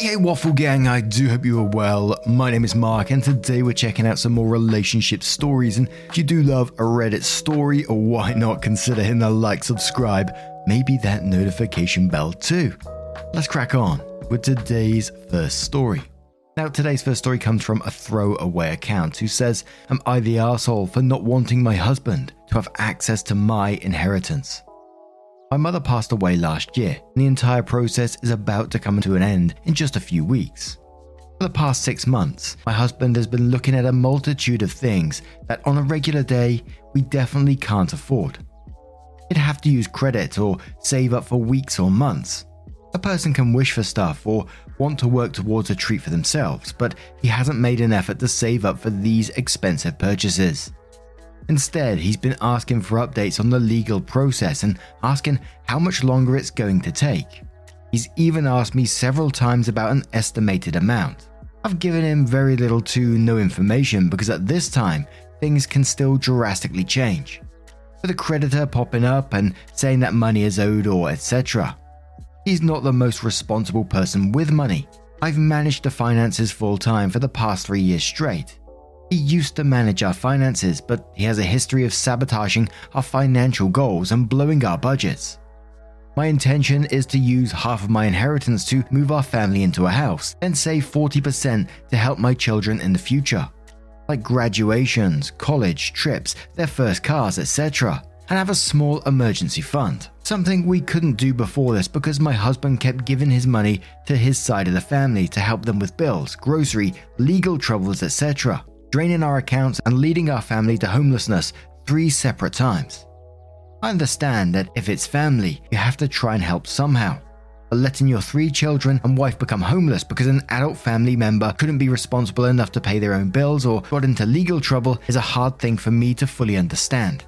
Hey, hey, Waffle Gang, I do hope you are well. My name is Mark, and today we're checking out some more relationship stories. And if you do love a Reddit story, why not consider hitting the like, subscribe, maybe that notification bell too? Let's crack on with today's first story. Now, today's first story comes from a throwaway account who says, Am I the asshole for not wanting my husband to have access to my inheritance? My mother passed away last year, and the entire process is about to come to an end in just a few weeks. For the past six months, my husband has been looking at a multitude of things that on a regular day we definitely can't afford. You'd have to use credit or save up for weeks or months. A person can wish for stuff or want to work towards a treat for themselves, but he hasn't made an effort to save up for these expensive purchases. Instead, he's been asking for updates on the legal process and asking how much longer it's going to take. He's even asked me several times about an estimated amount. I've given him very little to no information because at this time, things can still drastically change. With a creditor popping up and saying that money is owed or etc. He's not the most responsible person with money. I've managed the finances full time for the past three years straight. He used to manage our finances, but he has a history of sabotaging our financial goals and blowing our budgets. My intention is to use half of my inheritance to move our family into a house, then save 40% to help my children in the future, like graduations, college, trips, their first cars, etc., and have a small emergency fund. Something we couldn't do before this because my husband kept giving his money to his side of the family to help them with bills, grocery, legal troubles, etc draining our accounts and leading our family to homelessness three separate times. I understand that if it's family, you have to try and help somehow. But letting your three children and wife become homeless because an adult family member couldn't be responsible enough to pay their own bills or got into legal trouble is a hard thing for me to fully understand.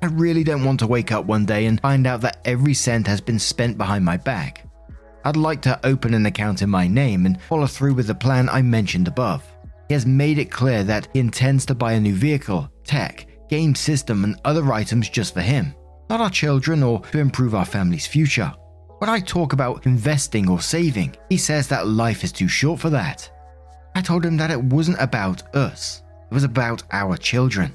I really don't want to wake up one day and find out that every cent has been spent behind my back. I'd like to open an account in my name and follow through with the plan I mentioned above. He has made it clear that he intends to buy a new vehicle, tech, game system, and other items just for him, not our children or to improve our family's future. When I talk about investing or saving, he says that life is too short for that. I told him that it wasn't about us, it was about our children.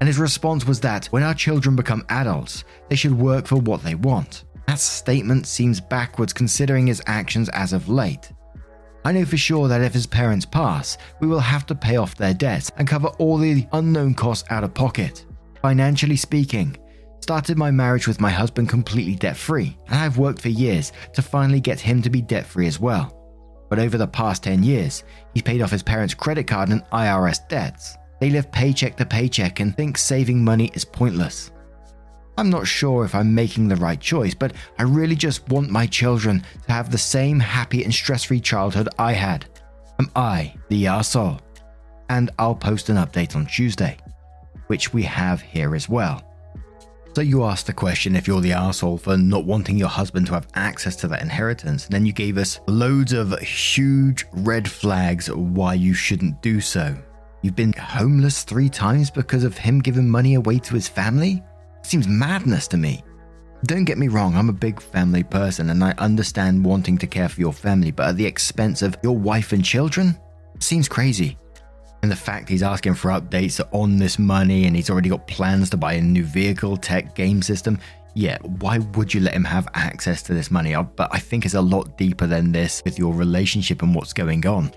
And his response was that when our children become adults, they should work for what they want. That statement seems backwards considering his actions as of late. I know for sure that if his parents pass, we will have to pay off their debts and cover all the unknown costs out of pocket. Financially speaking, started my marriage with my husband completely debt free, and I've worked for years to finally get him to be debt free as well. But over the past 10 years, he's paid off his parents' credit card and IRS debts. They live paycheck to paycheck and think saving money is pointless. I'm not sure if I'm making the right choice, but I really just want my children to have the same happy and stress free childhood I had. Am I the arsehole? And I'll post an update on Tuesday, which we have here as well. So you asked the question if you're the asshole for not wanting your husband to have access to that inheritance, and then you gave us loads of huge red flags why you shouldn't do so. You've been homeless three times because of him giving money away to his family? Seems madness to me. Don't get me wrong, I'm a big family person and I understand wanting to care for your family, but at the expense of your wife and children? Seems crazy. And the fact he's asking for updates on this money and he's already got plans to buy a new vehicle, tech, game system. Yeah, why would you let him have access to this money? Uh, but I think it's a lot deeper than this with your relationship and what's going on.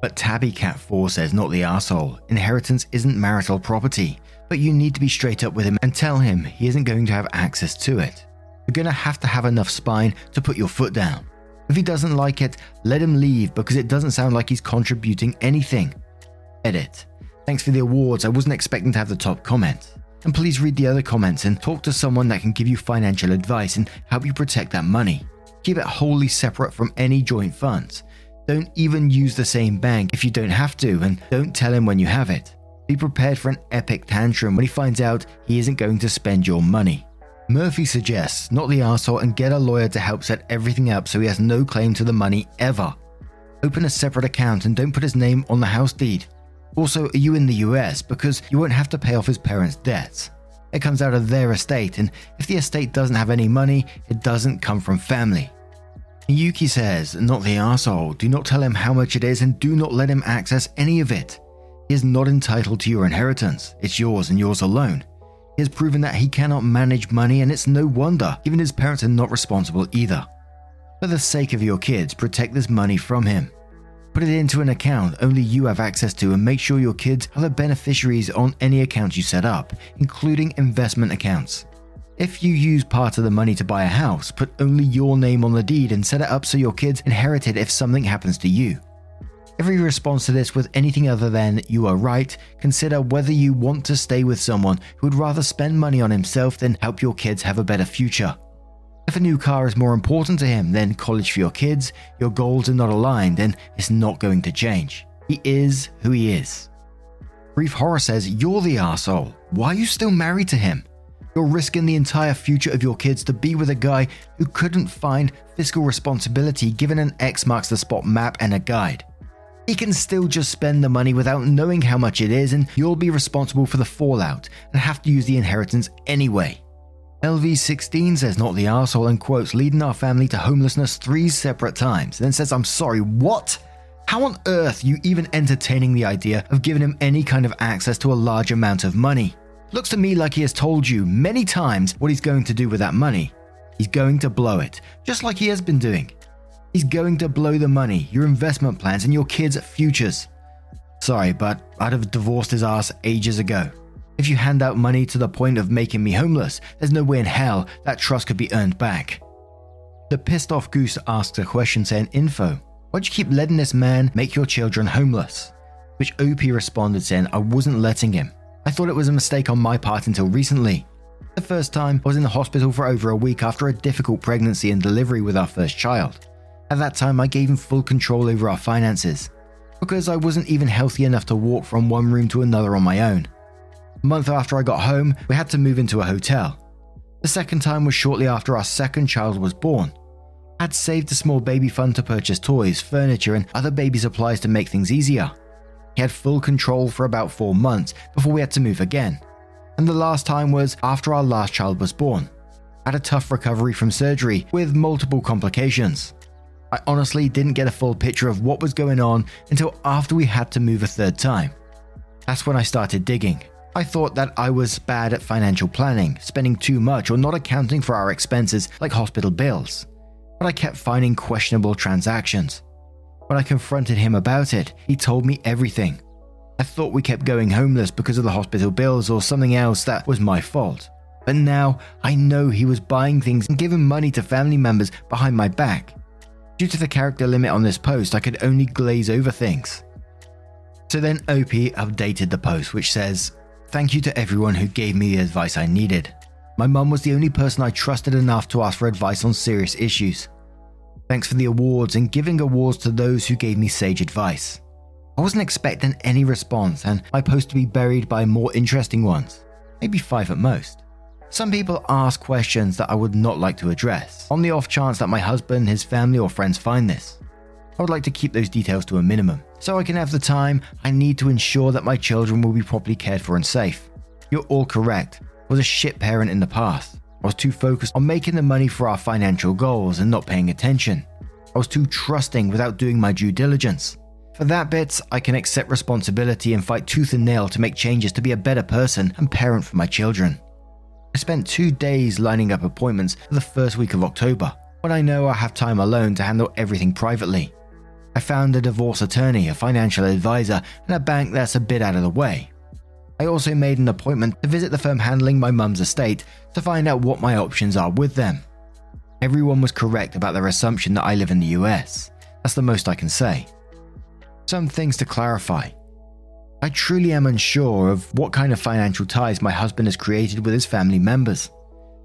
But Tabby Cat 4 says, not the asshole. Inheritance isn't marital property but you need to be straight up with him and tell him he isn't going to have access to it. You're going to have to have enough spine to put your foot down. If he doesn't like it, let him leave because it doesn't sound like he's contributing anything. Edit. Thanks for the awards. I wasn't expecting to have the top comment. And please read the other comments and talk to someone that can give you financial advice and help you protect that money. Keep it wholly separate from any joint funds. Don't even use the same bank if you don't have to, and don't tell him when you have it. Be prepared for an epic tantrum when he finds out he isn't going to spend your money. Murphy suggests not the asshole and get a lawyer to help set everything up so he has no claim to the money ever. Open a separate account and don't put his name on the house deed. Also, are you in the US? Because you won't have to pay off his parents' debts. It comes out of their estate, and if the estate doesn't have any money, it doesn't come from family. Yuki says, Not the asshole. Do not tell him how much it is and do not let him access any of it. He is not entitled to your inheritance. It's yours and yours alone. He has proven that he cannot manage money, and it's no wonder, given his parents are not responsible either. For the sake of your kids, protect this money from him. Put it into an account only you have access to, and make sure your kids are the beneficiaries on any account you set up, including investment accounts. If you use part of the money to buy a house, put only your name on the deed and set it up so your kids inherit it if something happens to you. Every response to this with anything other than you are right, consider whether you want to stay with someone who would rather spend money on himself than help your kids have a better future. If a new car is more important to him than college for your kids, your goals are not aligned and it's not going to change. He is who he is. Brief Horror says, You're the asshole. Why are you still married to him? You're risking the entire future of your kids to be with a guy who couldn't find fiscal responsibility given an X marks the spot map and a guide. He can still just spend the money without knowing how much it is, and you'll be responsible for the fallout and have to use the inheritance anyway. LV16 says not the asshole and quotes leading our family to homelessness three separate times, then says, I'm sorry, what? How on earth you even entertaining the idea of giving him any kind of access to a large amount of money? Looks to me like he has told you many times what he's going to do with that money. He's going to blow it, just like he has been doing. He's going to blow the money, your investment plans, and your kids' futures. Sorry, but I'd have divorced his ass ages ago. If you hand out money to the point of making me homeless, there's no way in hell that trust could be earned back. The pissed off goose asks a question saying, Info, why'd you keep letting this man make your children homeless? Which OP responded saying, I wasn't letting him. I thought it was a mistake on my part until recently. The first time, I was in the hospital for over a week after a difficult pregnancy and delivery with our first child. At that time, I gave him full control over our finances, because I wasn't even healthy enough to walk from one room to another on my own. A month after I got home, we had to move into a hotel. The second time was shortly after our second child was born. I had saved a small baby fund to purchase toys, furniture, and other baby supplies to make things easier. He had full control for about four months before we had to move again. And the last time was after our last child was born. I had a tough recovery from surgery with multiple complications. I honestly didn't get a full picture of what was going on until after we had to move a third time. That's when I started digging. I thought that I was bad at financial planning, spending too much, or not accounting for our expenses like hospital bills. But I kept finding questionable transactions. When I confronted him about it, he told me everything. I thought we kept going homeless because of the hospital bills or something else that was my fault. But now I know he was buying things and giving money to family members behind my back. Due to the character limit on this post, I could only glaze over things. So then OP updated the post, which says, Thank you to everyone who gave me the advice I needed. My mum was the only person I trusted enough to ask for advice on serious issues. Thanks for the awards and giving awards to those who gave me sage advice. I wasn't expecting any response, and my post to be buried by more interesting ones, maybe five at most. Some people ask questions that I would not like to address, on the off chance that my husband, his family, or friends find this. I would like to keep those details to a minimum, so I can have the time I need to ensure that my children will be properly cared for and safe. You're all correct. I was a shit parent in the past. I was too focused on making the money for our financial goals and not paying attention. I was too trusting without doing my due diligence. For that bit, I can accept responsibility and fight tooth and nail to make changes to be a better person and parent for my children. I spent two days lining up appointments for the first week of October, when I know I have time alone to handle everything privately. I found a divorce attorney, a financial advisor, and a bank that's a bit out of the way. I also made an appointment to visit the firm handling my mum's estate to find out what my options are with them. Everyone was correct about their assumption that I live in the US. That's the most I can say. Some things to clarify. I truly am unsure of what kind of financial ties my husband has created with his family members.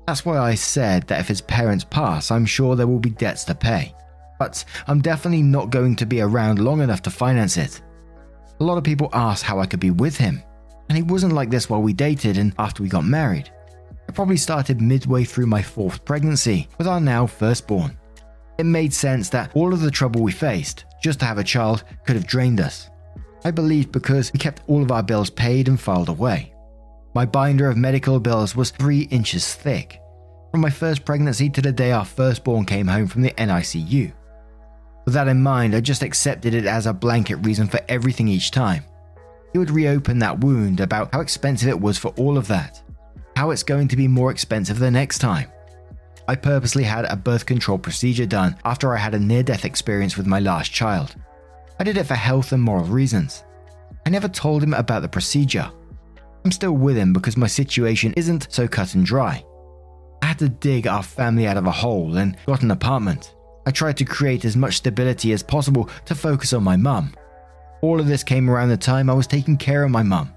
That's why I said that if his parents pass, I'm sure there will be debts to pay. But I'm definitely not going to be around long enough to finance it. A lot of people ask how I could be with him, and he wasn't like this while we dated and after we got married. It probably started midway through my fourth pregnancy with our now firstborn. It made sense that all of the trouble we faced, just to have a child, could have drained us. I believe because we kept all of our bills paid and filed away. My binder of medical bills was three inches thick, from my first pregnancy to the day our firstborn came home from the NICU. With that in mind, I just accepted it as a blanket reason for everything each time. He would reopen that wound about how expensive it was for all of that, how it's going to be more expensive the next time. I purposely had a birth control procedure done after I had a near death experience with my last child. I did it for health and moral reasons. I never told him about the procedure. I'm still with him because my situation isn't so cut and dry. I had to dig our family out of a hole and got an apartment. I tried to create as much stability as possible to focus on my mum. All of this came around the time I was taking care of my mum.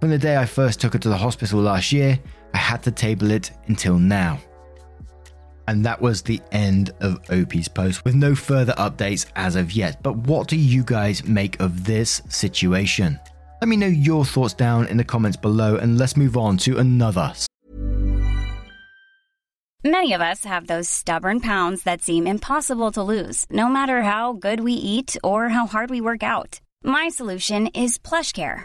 From the day I first took her to the hospital last year, I had to table it until now. And that was the end of OP's post with no further updates as of yet. But what do you guys make of this situation? Let me know your thoughts down in the comments below and let's move on to another. Many of us have those stubborn pounds that seem impossible to lose, no matter how good we eat or how hard we work out. My solution is PlushCare.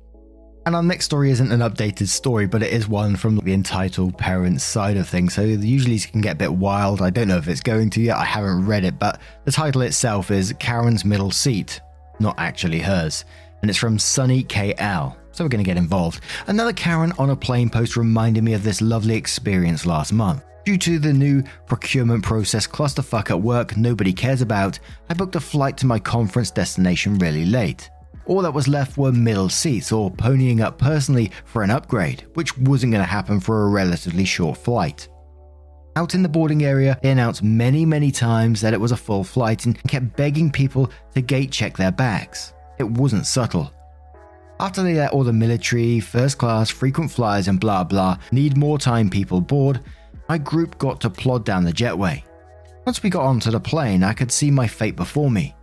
And our next story isn't an updated story, but it is one from the entitled parents side of things. So usually it can get a bit wild. I don't know if it's going to yet. I haven't read it, but the title itself is Karen's Middle Seat, not actually hers. And it's from Sunny KL. So we're going to get involved. Another Karen on a plane post reminded me of this lovely experience last month. Due to the new procurement process clusterfuck at work nobody cares about, I booked a flight to my conference destination really late. All that was left were middle seats or ponying up personally for an upgrade, which wasn't going to happen for a relatively short flight. Out in the boarding area, they announced many, many times that it was a full flight and kept begging people to gate check their bags. It wasn't subtle. After they let all the military, first class, frequent flyers, and blah blah need more time people board, my group got to plod down the jetway. Once we got onto the plane, I could see my fate before me.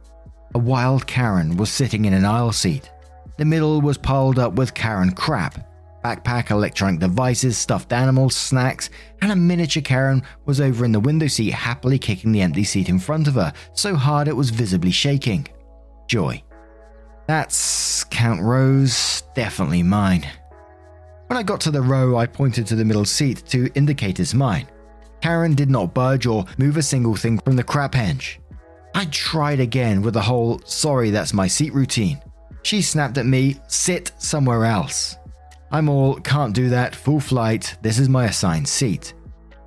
A wild Karen was sitting in an aisle seat. The middle was piled up with Karen crap backpack, electronic devices, stuffed animals, snacks, and a miniature Karen was over in the window seat happily kicking the empty seat in front of her, so hard it was visibly shaking. Joy. That's Count Rose, definitely mine. When I got to the row, I pointed to the middle seat to indicate it's mine. Karen did not budge or move a single thing from the crap hench. I tried again with the whole sorry that's my seat routine. She snapped at me, sit somewhere else. I'm all can't do that, full flight, this is my assigned seat.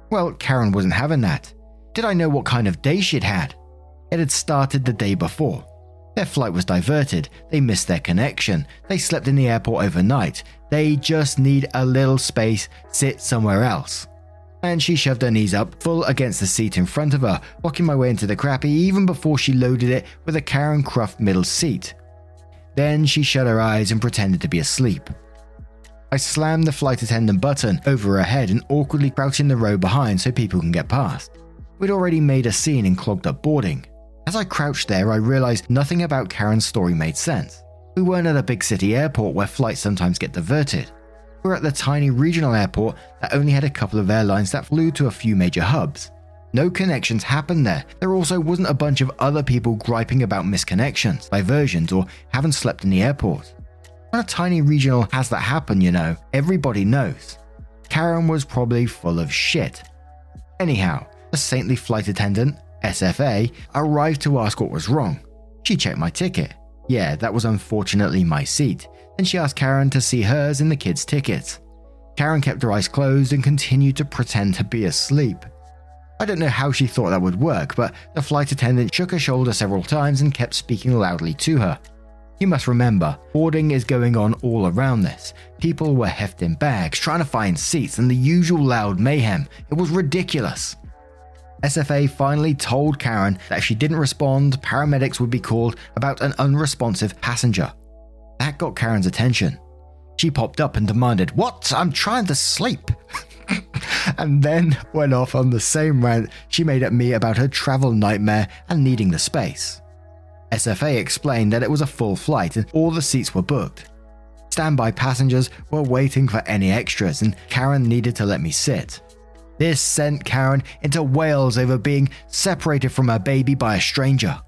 Well, Karen wasn't having that. Did I know what kind of day she'd had? It had started the day before. Their flight was diverted, they missed their connection, they slept in the airport overnight, they just need a little space, sit somewhere else. And she shoved her knees up full against the seat in front of her, blocking my way into the crappy even before she loaded it with a Karen Croft middle seat. Then she shut her eyes and pretended to be asleep. I slammed the flight attendant button over her head and awkwardly crouched in the row behind so people can get past. We'd already made a scene and clogged up boarding. As I crouched there, I realized nothing about Karen's story made sense. We weren't at a big city airport where flights sometimes get diverted. We were at the tiny regional airport that only had a couple of airlines that flew to a few major hubs. No connections happened there. There also wasn't a bunch of other people griping about misconnections, diversions, or haven't slept in the airport. When a tiny regional has that happen, you know, everybody knows. Karen was probably full of shit. Anyhow, the saintly flight attendant, SFA, arrived to ask what was wrong. She checked my ticket. Yeah, that was unfortunately my seat. Then she asked Karen to see hers in the kids' tickets. Karen kept her eyes closed and continued to pretend to be asleep. I don't know how she thought that would work, but the flight attendant shook her shoulder several times and kept speaking loudly to her. You must remember, boarding is going on all around this. People were hefting bags, trying to find seats, and the usual loud mayhem. It was ridiculous. SFA finally told Karen that if she didn't respond, paramedics would be called about an unresponsive passenger. That got Karen's attention. She popped up and demanded, What? I'm trying to sleep. and then went off on the same rant she made at me about her travel nightmare and needing the space. SFA explained that it was a full flight and all the seats were booked. Standby passengers were waiting for any extras, and Karen needed to let me sit. This sent Karen into wails over being separated from her baby by a stranger.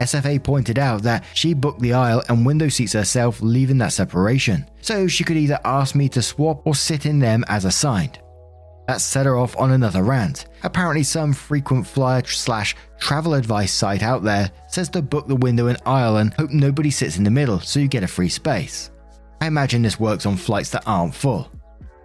SFA pointed out that she booked the aisle and window seats herself, leaving that separation, so she could either ask me to swap or sit in them as assigned. That set her off on another rant. Apparently, some frequent flyer slash travel advice site out there says to book the window and aisle and hope nobody sits in the middle so you get a free space. I imagine this works on flights that aren't full.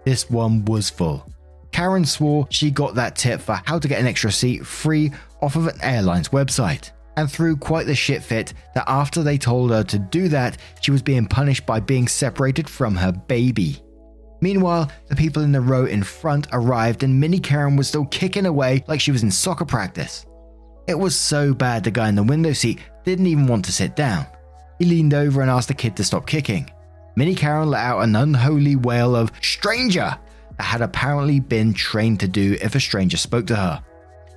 This one was full. Karen swore she got that tip for how to get an extra seat free off of an airline's website, and threw quite the shit fit that after they told her to do that, she was being punished by being separated from her baby. Meanwhile, the people in the row in front arrived and Mini Karen was still kicking away like she was in soccer practice. It was so bad the guy in the window seat didn't even want to sit down. He leaned over and asked the kid to stop kicking. Mini Karen let out an unholy wail of stranger had apparently been trained to do if a stranger spoke to her.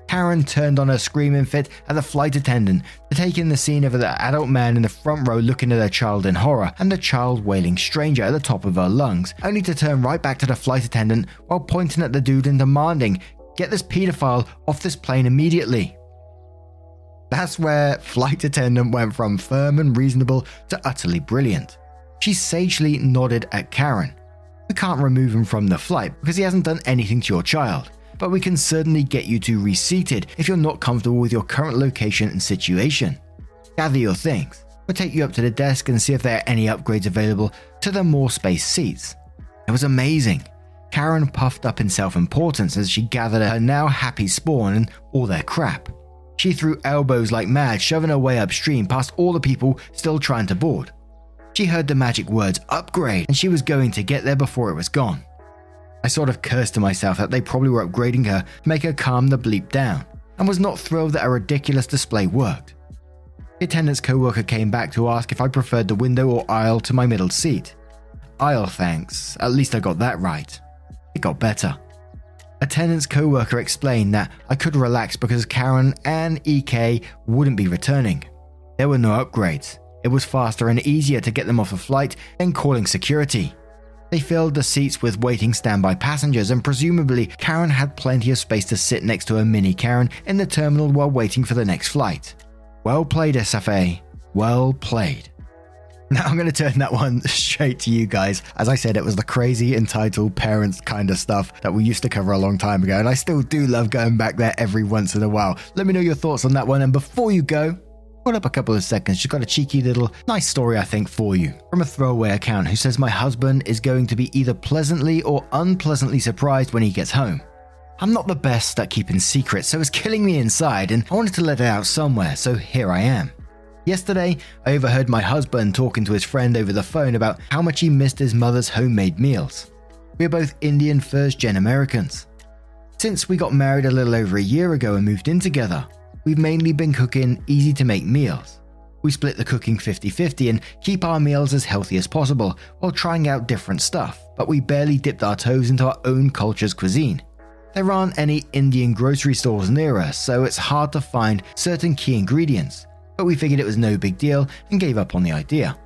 Karen turned on her screaming fit at the flight attendant to take in the scene of the adult man in the front row looking at her child in horror and the child wailing stranger at the top of her lungs, only to turn right back to the flight attendant while pointing at the dude and demanding, Get this pedophile off this plane immediately. That's where flight attendant went from firm and reasonable to utterly brilliant. She sagely nodded at Karen. We can't remove him from the flight because he hasn't done anything to your child but we can certainly get you to reseated if you're not comfortable with your current location and situation. Gather your things. We'll take you up to the desk and see if there are any upgrades available to the more space seats. It was amazing. Karen puffed up in self importance as she gathered her now happy spawn and all their crap. She threw elbows like mad, shoving her way upstream past all the people still trying to board. She heard the magic words upgrade and she was going to get there before it was gone. I sort of cursed to myself that they probably were upgrading her to make her calm the bleep down, and was not thrilled that a ridiculous display worked. The attendant's co worker came back to ask if I preferred the window or aisle to my middle seat. Aisle, thanks. At least I got that right. It got better. Attendant's co worker explained that I could relax because Karen and EK wouldn't be returning. There were no upgrades. It was faster and easier to get them off a flight than calling security. They filled the seats with waiting standby passengers, and presumably Karen had plenty of space to sit next to a mini Karen in the terminal while waiting for the next flight. Well played, SFA. Well played. Now I'm going to turn that one straight to you guys. As I said, it was the crazy entitled parents kind of stuff that we used to cover a long time ago, and I still do love going back there every once in a while. Let me know your thoughts on that one, and before you go, Hold up a couple of seconds. She's got a cheeky little nice story, I think, for you. From a throwaway account who says, My husband is going to be either pleasantly or unpleasantly surprised when he gets home. I'm not the best at keeping secrets, so it's killing me inside, and I wanted to let it out somewhere, so here I am. Yesterday, I overheard my husband talking to his friend over the phone about how much he missed his mother's homemade meals. We are both Indian first gen Americans. Since we got married a little over a year ago and moved in together, we've mainly been cooking easy to make meals. We split the cooking 50 50 and keep our meals as healthy as possible while trying out different stuff, but we barely dipped our toes into our own culture's cuisine. There aren't any Indian grocery stores near us, so it's hard to find certain key ingredients, but we figured it was no big deal and gave up on the idea.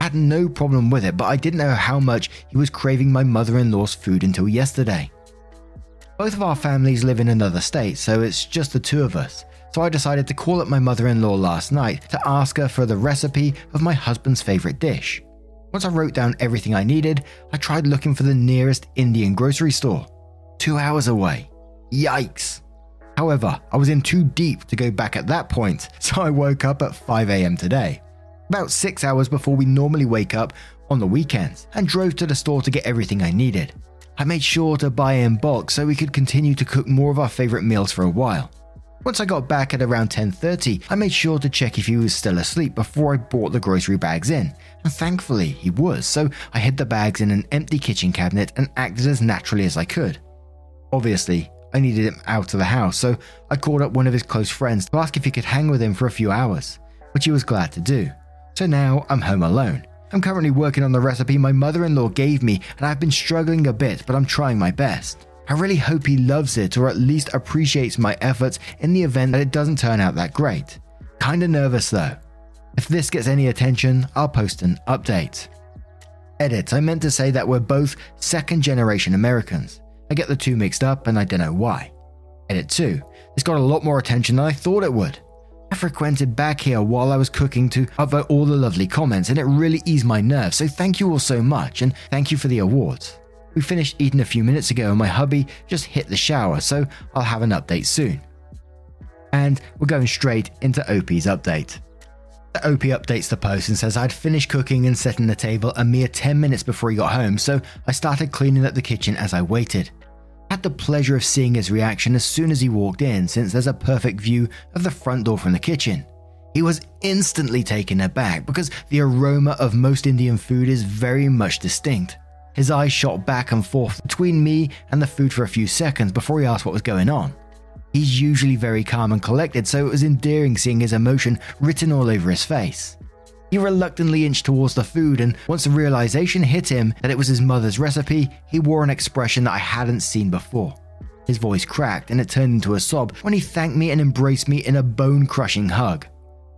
I had no problem with it, but I didn't know how much he was craving my mother in law's food until yesterday. Both of our families live in another state, so it's just the two of us. So I decided to call up my mother in law last night to ask her for the recipe of my husband's favourite dish. Once I wrote down everything I needed, I tried looking for the nearest Indian grocery store. Two hours away. Yikes! However, I was in too deep to go back at that point, so I woke up at 5am today, about six hours before we normally wake up on the weekends, and drove to the store to get everything I needed. I made sure to buy in bulk so we could continue to cook more of our favourite meals for a while. Once I got back at around 10:30, I made sure to check if he was still asleep before I brought the grocery bags in, and thankfully he was, so I hid the bags in an empty kitchen cabinet and acted as naturally as I could. Obviously, I needed him out of the house, so I called up one of his close friends to ask if he could hang with him for a few hours, which he was glad to do. So now I'm home alone. I'm currently working on the recipe my mother in law gave me, and I've been struggling a bit, but I'm trying my best. I really hope he loves it or at least appreciates my efforts in the event that it doesn't turn out that great. Kinda nervous though. If this gets any attention, I'll post an update. Edit, I meant to say that we're both second generation Americans. I get the two mixed up and I don't know why. Edit 2. This got a lot more attention than I thought it would. I frequented back here while I was cooking to upvote all the lovely comments and it really eased my nerves, so thank you all so much and thank you for the awards. We finished eating a few minutes ago and my hubby just hit the shower, so I'll have an update soon. And we're going straight into OP's update. The OP updates the post and says I'd finished cooking and setting the table a mere 10 minutes before he got home, so I started cleaning up the kitchen as I waited had the pleasure of seeing his reaction as soon as he walked in, since there's a perfect view of the front door from the kitchen. He was instantly taken aback because the aroma of most Indian food is very much distinct. His eyes shot back and forth between me and the food for a few seconds before he asked what was going on. He's usually very calm and collected, so it was endearing seeing his emotion written all over his face. He reluctantly inched towards the food, and once the realization hit him that it was his mother's recipe, he wore an expression that I hadn't seen before. His voice cracked and it turned into a sob when he thanked me and embraced me in a bone crushing hug.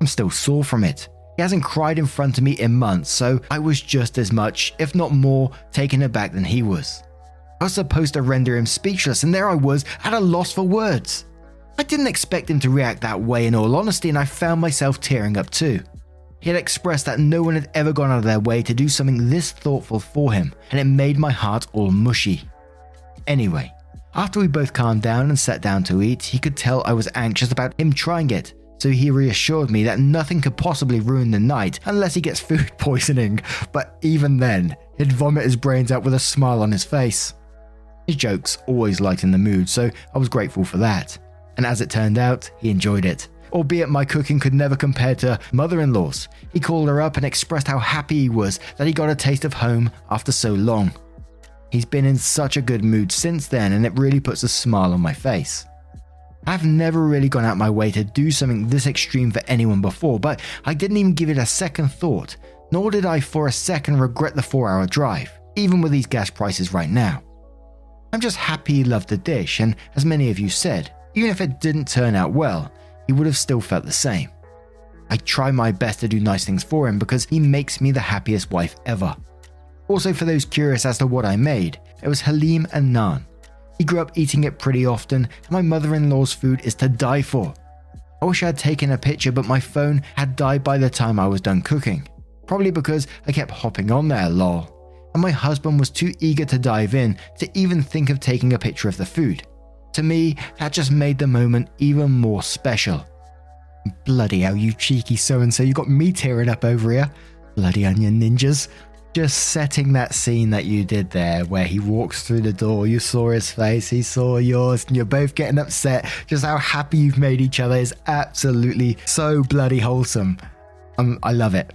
I'm still sore from it. He hasn't cried in front of me in months, so I was just as much, if not more, taken aback than he was. I was supposed to render him speechless, and there I was, at a loss for words. I didn't expect him to react that way, in all honesty, and I found myself tearing up too. He had expressed that no one had ever gone out of their way to do something this thoughtful for him, and it made my heart all mushy. Anyway, after we both calmed down and sat down to eat, he could tell I was anxious about him trying it, so he reassured me that nothing could possibly ruin the night unless he gets food poisoning, but even then, he'd vomit his brains out with a smile on his face. His jokes always lighten the mood, so I was grateful for that. And as it turned out, he enjoyed it albeit my cooking could never compare to mother in law's. He called her up and expressed how happy he was that he got a taste of home after so long. He's been in such a good mood since then, and it really puts a smile on my face. I've never really gone out my way to do something this extreme for anyone before, but I didn't even give it a second thought, nor did I for a second regret the four hour drive, even with these gas prices right now. I'm just happy he loved the dish, and as many of you said, even if it didn't turn out well, he would have still felt the same. I try my best to do nice things for him because he makes me the happiest wife ever. Also, for those curious as to what I made, it was halim and naan. He grew up eating it pretty often, and my mother in law's food is to die for. I wish I had taken a picture, but my phone had died by the time I was done cooking. Probably because I kept hopping on there, lol. And my husband was too eager to dive in to even think of taking a picture of the food. To me, that just made the moment even more special. Bloody hell, you cheeky so and so, you got me tearing up over here. Bloody onion ninjas. Just setting that scene that you did there, where he walks through the door, you saw his face, he saw yours, and you're both getting upset. Just how happy you've made each other is absolutely so bloody wholesome. Um, I love it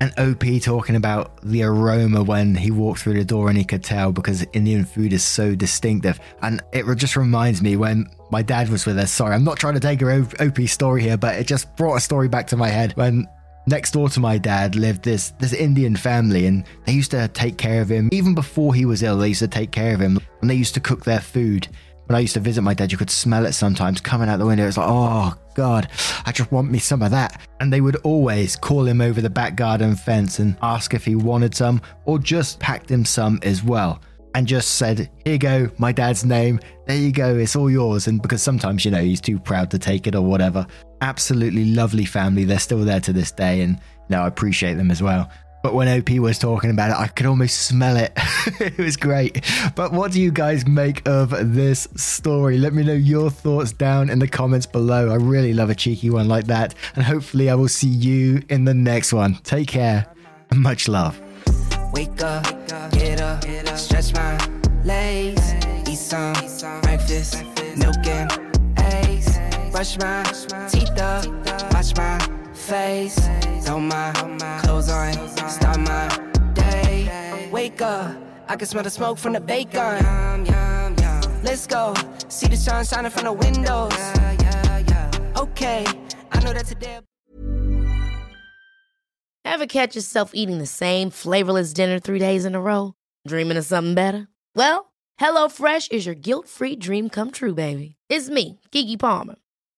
and OP talking about the aroma when he walked through the door and he could tell because Indian food is so distinctive. And it just reminds me when my dad was with us. Sorry, I'm not trying to take a OP story here, but it just brought a story back to my head when next door to my dad lived this this Indian family and they used to take care of him even before he was ill. They used to take care of him and they used to cook their food. when I used to visit my dad, you could smell it sometimes coming out the window. It's like, oh God, I just want me some of that. And they would always call him over the back garden fence and ask if he wanted some or just packed him some as well. And just said, Here you go, my dad's name. There you go, it's all yours. And because sometimes, you know, he's too proud to take it or whatever. Absolutely lovely family. They're still there to this day. And, you know, I appreciate them as well. But when OP was talking about it, I could almost smell it. it was great. But what do you guys make of this story? Let me know your thoughts down in the comments below. I really love a cheeky one like that. And hopefully, I will see you in the next one. Take care and much love. Wake up, get up, stretch my legs, eat some breakfast, milk and brush my teeth up, wash my face, throw my clothes on, start my day. Wake up, I can smell the smoke from the bacon. Let's go, see the sun shining from the windows. Okay, I know that today. Ever catch yourself eating the same flavorless dinner three days in a row? Dreaming of something better? Well, HelloFresh is your guilt free dream come true, baby. It's me, Keke Palmer.